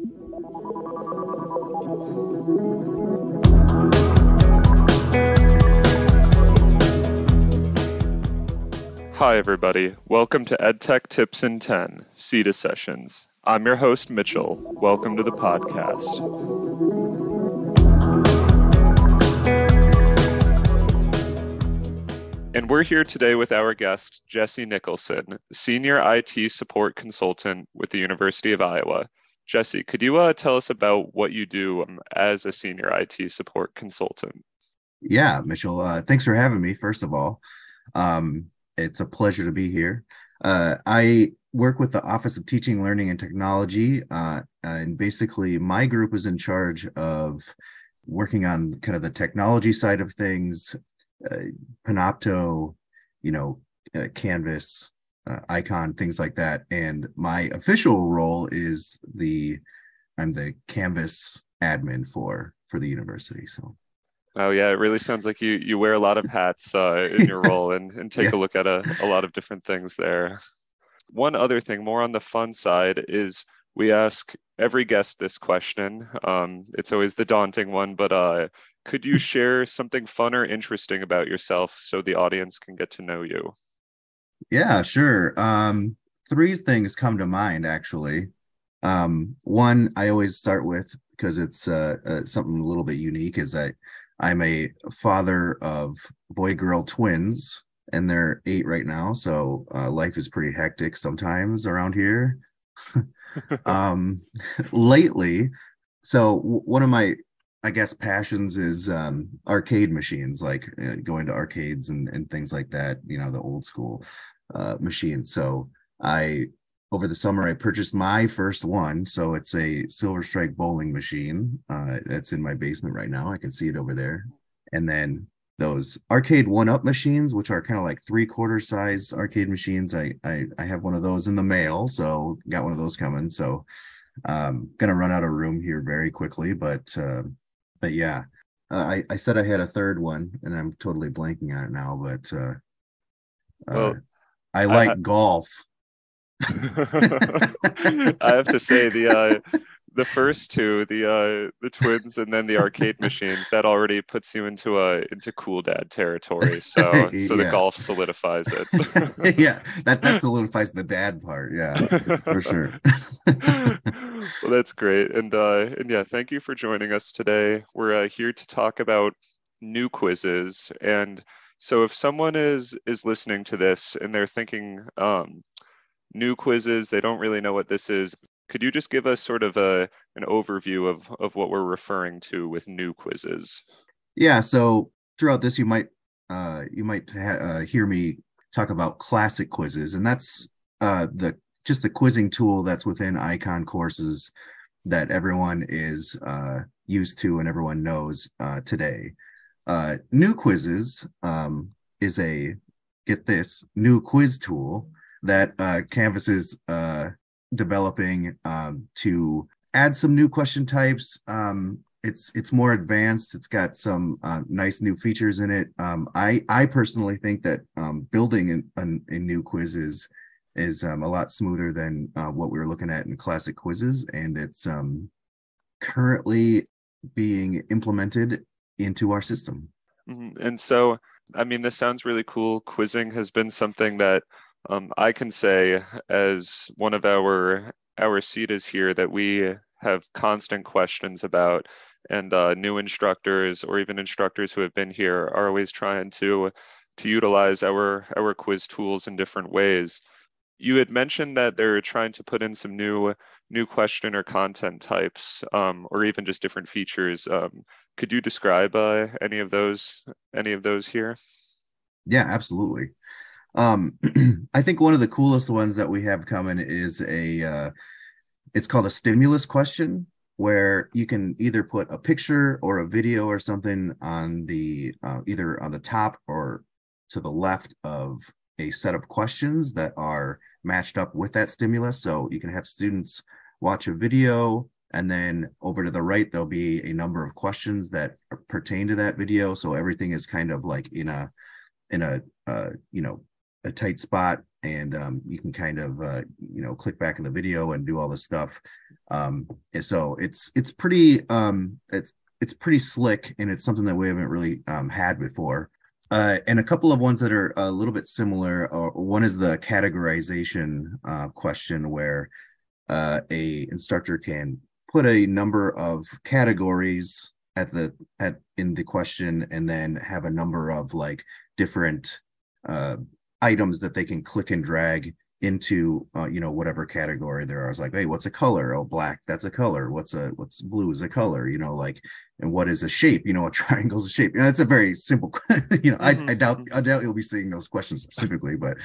Hi, everybody. Welcome to EdTech Tips in 10, SITA Sessions. I'm your host, Mitchell. Welcome to the podcast. And we're here today with our guest, Jesse Nicholson, Senior IT Support Consultant with the University of Iowa. Jesse, could you uh, tell us about what you do um, as a Senior IT Support Consultant? Yeah, Mitchell, uh, thanks for having me, first of all. Um, it's a pleasure to be here. Uh, I work with the Office of Teaching, Learning, and Technology, uh, and basically my group is in charge of working on kind of the technology side of things, uh, Panopto, you know, uh, Canvas, uh, Icon, things like that. And my official role is the I'm the Canvas admin for for the university. So Oh yeah, it really sounds like you you wear a lot of hats uh, in your role and, and take yeah. a look at a, a lot of different things there. One other thing, more on the fun side, is we ask every guest this question. Um, it's always the daunting one, but uh, could you share something fun or interesting about yourself so the audience can get to know you? Yeah, sure. Um, three things come to mind actually. Um, one I always start with because it's uh, uh, something a little bit unique is that I'm a father of boy girl twins, and they're eight right now. So uh, life is pretty hectic sometimes around here. um, lately, so w- one of my I guess passions is um, arcade machines, like uh, going to arcades and, and things like that. You know, the old school uh, machines. So I over the summer i purchased my first one so it's a silver strike bowling machine uh, that's in my basement right now i can see it over there and then those arcade one up machines which are kind of like three quarter size arcade machines I, I i have one of those in the mail so got one of those coming so um gonna run out of room here very quickly but uh, but yeah uh, i i said i had a third one and i'm totally blanking on it now but uh, well, uh, i like I golf. I have to say the uh, the first two, the uh, the twins, and then the arcade machines, that already puts you into a into cool dad territory. So so the golf solidifies it. yeah, that that solidifies the dad part. Yeah, for sure. well, that's great, and uh, and yeah, thank you for joining us today. We're uh, here to talk about new quizzes and. So if someone is is listening to this and they're thinking, um, new quizzes. They don't really know what this is. Could you just give us sort of a an overview of of what we're referring to with new quizzes? Yeah. So throughout this, you might uh, you might ha- uh, hear me talk about classic quizzes, and that's uh, the just the quizzing tool that's within Icon courses that everyone is uh, used to and everyone knows uh, today. Uh, new quizzes um, is a get this new quiz tool that uh, Canvas is uh, developing um, to add some new question types. Um, it's it's more advanced. It's got some uh, nice new features in it. Um, I I personally think that um, building a, a, new quiz is is um, a lot smoother than uh, what we were looking at in classic quizzes, and it's um, currently being implemented into our system. Mm-hmm. And so, I mean, this sounds really cool. Quizzing has been something that um, I can say as one of our our SITAs here that we have constant questions about, and uh, new instructors or even instructors who have been here are always trying to to utilize our our quiz tools in different ways. You had mentioned that they're trying to put in some new new question or content types, um, or even just different features. Um, could you describe uh, any of those any of those here? Yeah, absolutely. Um, I think one of the coolest ones that we have coming is a uh, it's called a stimulus question where you can either put a picture or a video or something on the uh, either on the top or to the left of a set of questions that are matched up with that stimulus. So you can have students watch a video and then over to the right there'll be a number of questions that pertain to that video. So everything is kind of like in a in a uh, you know a tight spot and um, you can kind of uh, you know click back in the video and do all this stuff. Um, and so it's it's pretty um, it's it's pretty slick, and it's something that we haven't really um, had before. Uh, and a couple of ones that are a little bit similar. Uh, one is the categorization uh, question, where uh, a instructor can put a number of categories at the at in the question, and then have a number of like different uh, items that they can click and drag into uh, you know whatever category there are. It's like, hey, what's a color? Oh, black, that's a color. What's a what's blue is a color. You know, like, and what is a shape? You know, a triangle's a shape. You know, it's a very simple. you know, mm-hmm. I, I doubt I doubt you'll be seeing those questions specifically, but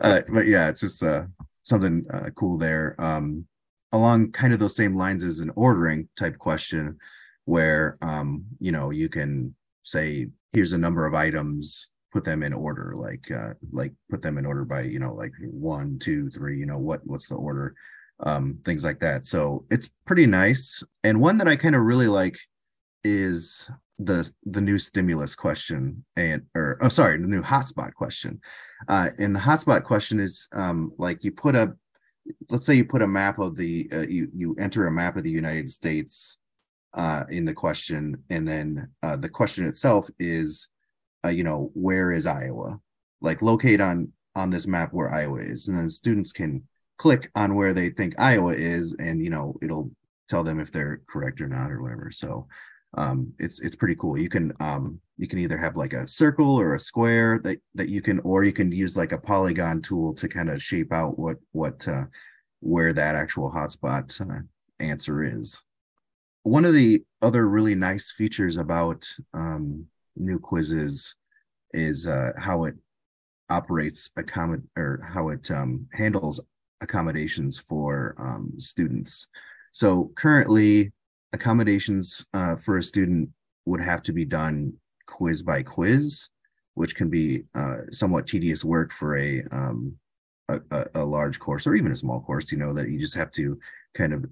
uh, but yeah, it's just uh, something uh, cool there. Um, along kind of those same lines as an ordering type question, where um, you know you can say, here's a number of items put them in order like uh like put them in order by you know like one two three you know what what's the order? Um things like that. So it's pretty nice. And one that i kind of really like is the the new stimulus question and or oh sorry the new hotspot question. Uh and the hotspot question is um like you put a let's say you put a map of the uh, you you enter a map of the united states uh in the question and then uh the question itself is uh, you know, where is Iowa? Like locate on on this map where Iowa is, and then students can click on where they think Iowa is, and you know, it'll tell them if they're correct or not or whatever. So um, it's it's pretty cool. You can um, you can either have like a circle or a square that that you can, or you can use like a polygon tool to kind of shape out what what uh, where that actual hotspot uh, answer is. One of the other really nice features about um, new quizzes is uh, how it operates accommod or how it um, handles accommodations for um, students. So currently, accommodations uh, for a student would have to be done quiz by quiz, which can be uh, somewhat tedious work for a, um, a, a large course or even a small course. You know that you just have to kind of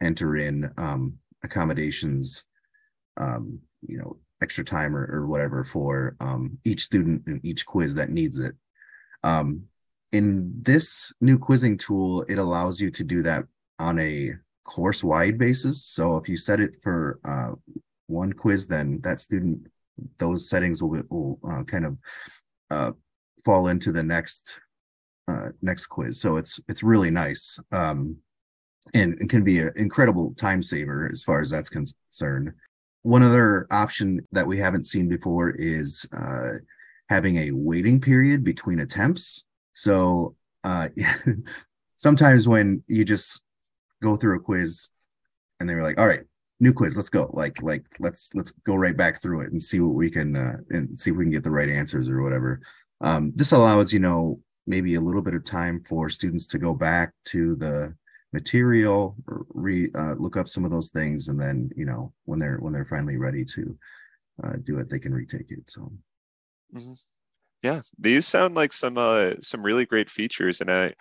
enter in um, accommodations, um, you know, extra time or, or whatever for um, each student in each quiz that needs it. Um, in this new quizzing tool, it allows you to do that on a course wide basis. So if you set it for uh, one quiz, then that student, those settings will, will uh, kind of uh, fall into the next uh, next quiz. So it's it's really nice. Um, and it can be an incredible time saver as far as that's concerned. One other option that we haven't seen before is uh, having a waiting period between attempts. So uh, sometimes when you just go through a quiz and they're like, all right, new quiz, let's go. Like, like let's let's go right back through it and see what we can uh, and see if we can get the right answers or whatever. Um, this allows you know maybe a little bit of time for students to go back to the material re uh, look up some of those things and then you know when they're when they're finally ready to uh, do it they can retake it so mm-hmm. yeah these sound like some uh some really great features and i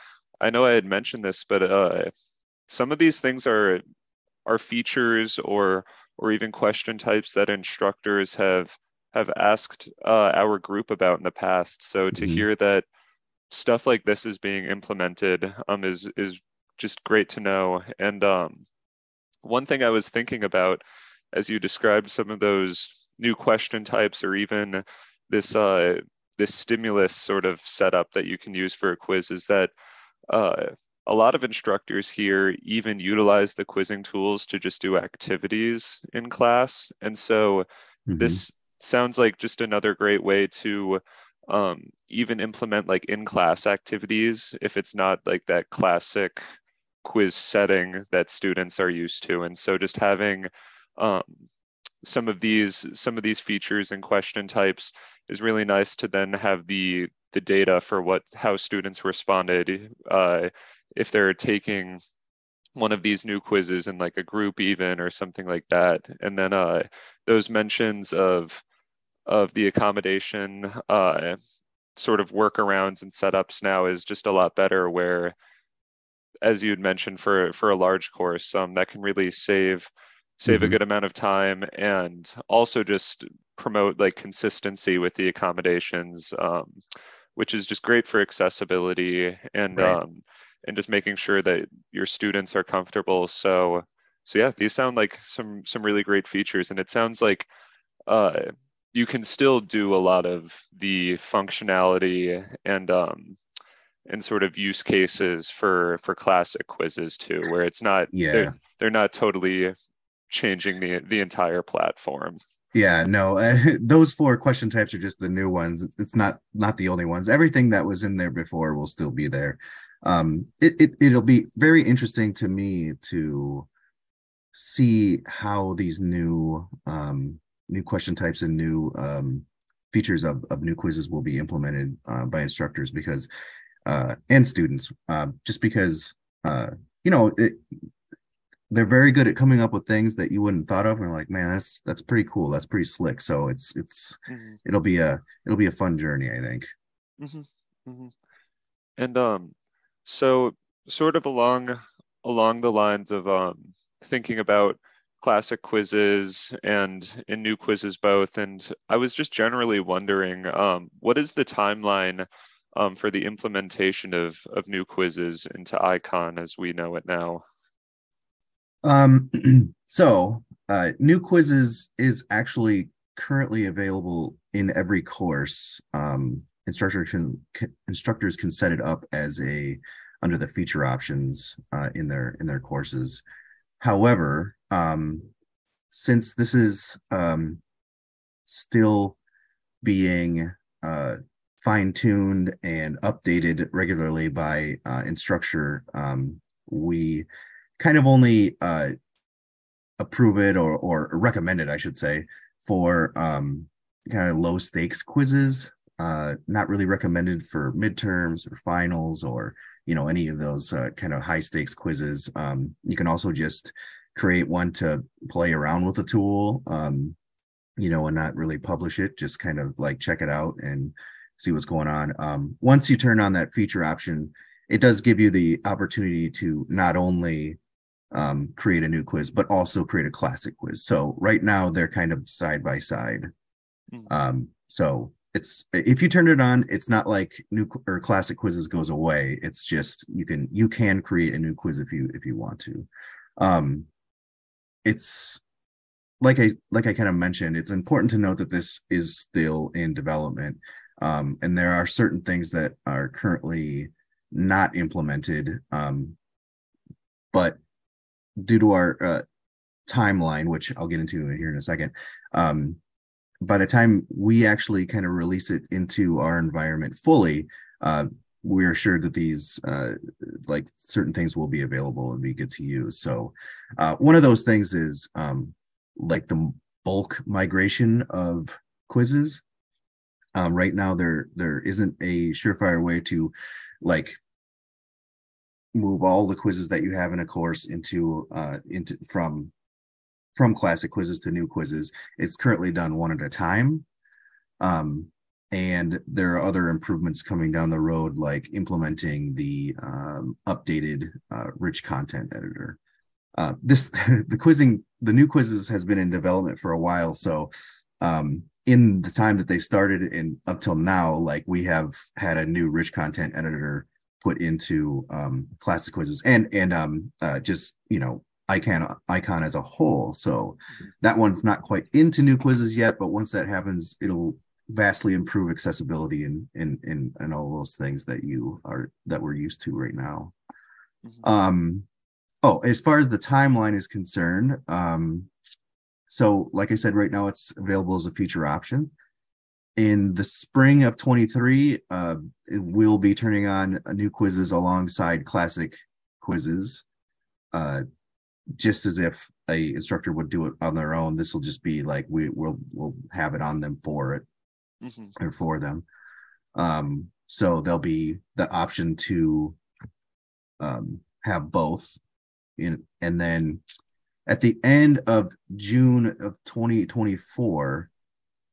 i know i had mentioned this but uh some of these things are are features or or even question types that instructors have have asked uh, our group about in the past so to mm-hmm. hear that stuff like this is being implemented um, is is just great to know. And um, one thing I was thinking about as you described some of those new question types or even this uh, this stimulus sort of setup that you can use for a quiz is that uh, a lot of instructors here even utilize the quizzing tools to just do activities in class. And so mm-hmm. this sounds like just another great way to um, even implement like in class activities if it's not like that classic quiz setting that students are used to. And so just having um, some of these some of these features and question types is really nice to then have the the data for what how students responded uh, if they're taking one of these new quizzes in like a group even or something like that and then uh, those mentions of of the accommodation uh, sort of workarounds and setups now is just a lot better where as you had mentioned, for for a large course, um, that can really save save mm-hmm. a good amount of time and also just promote like consistency with the accommodations. Um, which is just great for accessibility and Right. um, and just making sure that your students are comfortable. So so yeah, these sound like some some really great features, and it sounds like uh, you can still do a lot of the functionality and um, and sort of use cases for for classic quizzes too, where it's not Yeah. they're, they're not totally changing the the entire platform. Yeah, no, uh, those four question types are just the new ones. It's, it's not not the only ones. Everything that was in there before will still be there. Um, it, it it'll be very interesting to me to see how these new um new question types and new um features of of new quizzes will be implemented uh, by instructors because uh and students uh, just because uh you know it, they're very good at coming up with things that you wouldn't thought of and like man that's that's pretty cool. That's pretty slick. So it's it's Mhm, it'll be a it'll be a fun journey i think. Mhm, mhm. And um, so sort of along along the lines of um, thinking about classic quizzes and and new quizzes both, and I was just generally wondering, um, what is the timeline um, for the implementation of of new quizzes into Icon as we know it now? um so uh new quizzes is actually currently available in every course um instructors can, can instructors can set it up as a under the feature options uh in their in their courses however um since this is um still being uh fine-tuned and updated regularly by uh Instructure um we kind of only uh approve it or or recommend it i should say for um kind of low stakes quizzes uh not really recommended for midterms or finals or you know any of those uh, kind of high stakes quizzes. Um you can also just create one to play around with the tool um you know and not really publish it just kind of like check it out and see what's going on um once you turn on that feature option it does give you the opportunity to not only um, create a new quiz, but also create a classic quiz. So right now they're kind of side by side. Mhm. Um, so it's if you turn it on, it's not like new or classic quizzes goes away. It's just you can you can create a new quiz if you if you want to. Um, it's like I like I kind of mentioned, it's important to note that this is still in development. Um, and there are certain things that are currently not implemented. Um, but due to our uh, timeline, which I'll get into here in a second, um, by the time we actually kind of release it into our environment fully, uh, we're sure that these uh, like certain things will be available and be good to use. So uh, one of those things is um, like the bulk migration of quizzes. Um, right now, there there isn't a surefire way to like move all the quizzes that you have in a course into uh into from from classic quizzes to new quizzes. It's currently done one at a time. Um and there are other improvements coming down the road like implementing the um, updated uh, rich content editor. Uh, this the quizzing the new quizzes has been in development for a while so um in the time that they started and up till now like we have had a new rich content editor put into um classic quizzes and and um uh just you know icon icon as a whole so that one's not quite into new quizzes yet but once that happens it'll vastly improve accessibility and and and, and all those things that you are that we're used to right now Mhm. um oh as far as the timeline is concerned um so like i said right now it's available as a feature option. In the spring of 23 uh it will be turning on new quizzes alongside classic quizzes uh just as if a instructor would do it on their own. This will just be like we will we'll have it on them for it Mhm. or for them. Um so there'll be the option to um have both in and then at the end of june of 2024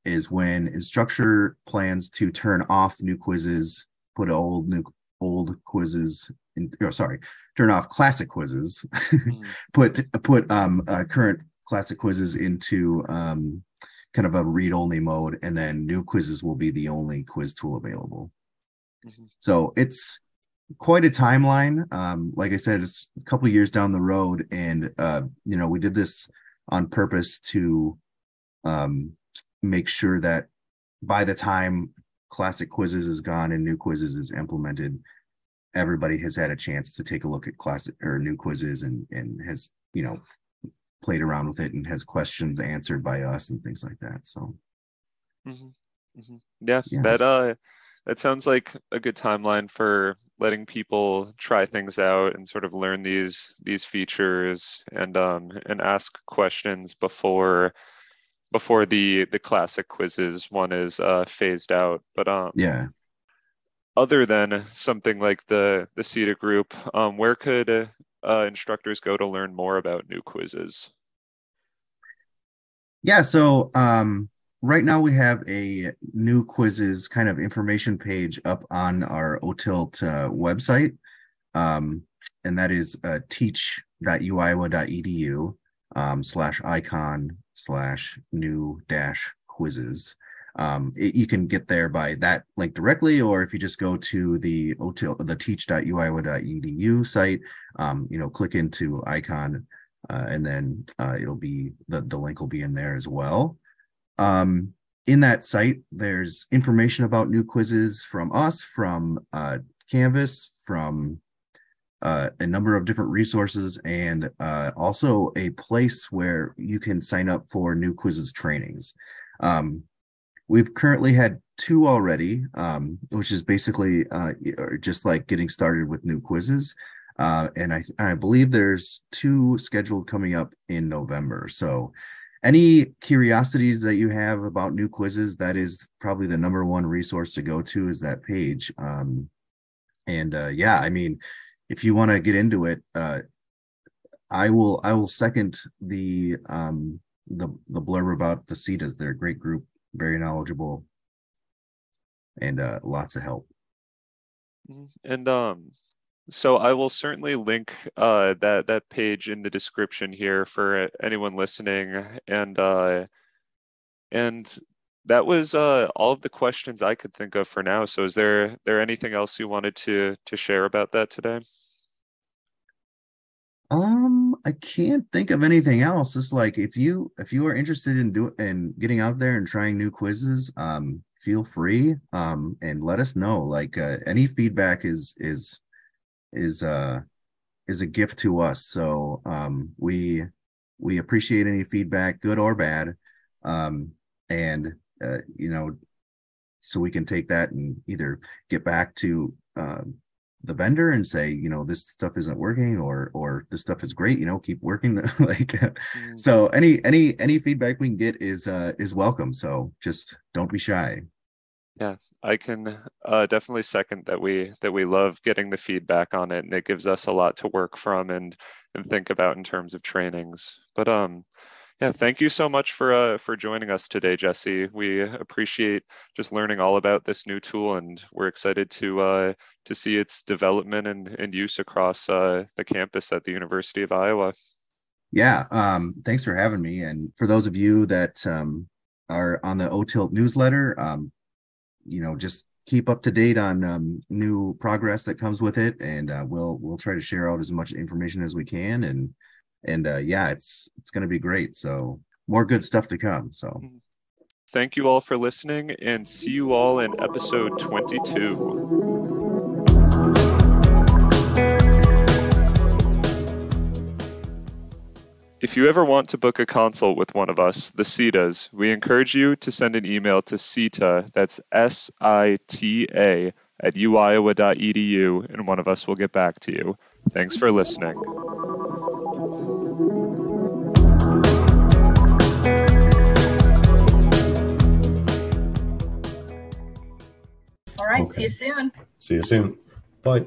is when Instructure plans to turn off new quizzes put old new old quizzes in oh, sorry turn off classic quizzes Mhm. put put um uh, current classic quizzes into um kind of a read only mode and then new quizzes will be the only quiz tool available Mm-hmm. So it's quite a timeline. Um, like I said, it's a couple years down the road, and uh, you know, we did this on purpose to um, make sure that by the time classic quizzes is gone and new quizzes is implemented, everybody has had a chance to take a look at classic or new quizzes and and has you know played around with it and has questions answered by us and things like that. So, mm-hmm. Mm-hmm. Yeah, yeah, that uh, that sounds like a good timeline for letting people try things out and sort of learn these these features and um and ask questions before before the the classic quizzes one is uh phased out. But um yeah. Other than something like the the SITA group, um, where could uh, instructors go to learn more about new quizzes? Yeah, so um, right now we have a new quizzes kind of information page up on our OTILT uh, website. Um, and that is uh, teach.uiowa.edu um, slash icon slash new dash quizzes. Um, it, you can get there by that link directly, or if you just go to the OTIL, the teach.uiowa.edu site, um, you know, click into icon, uh, and then uh, it'll be the the link will be in there as well. Um, in that site, there's information about new quizzes from us, from uh, Canvas, from uh, a number of different resources, and uh, also a place where you can sign up for new quizzes trainings. Um, we've currently had two already, um, which is basically uh, just like getting started with new quizzes. Uh, and I, I believe there's two scheduled coming up in November. So any curiosities that you have about new quizzes that is probably the number one resource to go to is that page. Um, and uh, yeah i mean if you want to get into it uh, i will i will second the um, the the blurb about the SITAs they're a great group very knowledgeable and uh, lots of help. Mm-hmm. and um so I will certainly link uh, that that page in the description here for anyone listening, and uh, and that was uh, all of the questions I could think of for now. So is there there anything else you wanted to to share about that today? Um, I can't think of anything else. It's like if you if you are interested in doing and getting out there and trying new quizzes, um, feel free um and let us know. Like uh, any feedback is is is uh is a gift to us. So um, we we appreciate any feedback, good or bad, um, and uh, you know, so we can take that and either get back to uh, the vendor and say, you know, this stuff isn't working, or or this stuff is great. You know, keep working. like, mm-hmm. so any any any feedback we can get is uh, is welcome. So just don't be shy. Yeah, I can uh, definitely second that we that we love getting the feedback on it, and it gives us a lot to work from and and think about in terms of trainings. But um, yeah, thank you so much for uh, for joining us today, Jesse. We appreciate just learning all about this new tool, and we're excited to uh, to see its development and, and use across uh, the campus at the University of Iowa. Yeah, um, thanks for having me. And for those of you that um, are on the OTILT newsletter, um, you know, just keep up to date on um, new progress that comes with it, and uh, we'll we'll try to share out as much information as we can. And and uh, yeah, it's it's going to be great. So more good stuff to come. So. Mm-hmm. Thank you all for listening and see you all in episode 22. If you ever want to book a consult with one of us, the SITAs, we encourage you to send an email to SITA, that's S I T A, at uiowa.edu, and one of us will get back to you. Thanks for listening. All right, okay. see you soon. See you soon. Bye.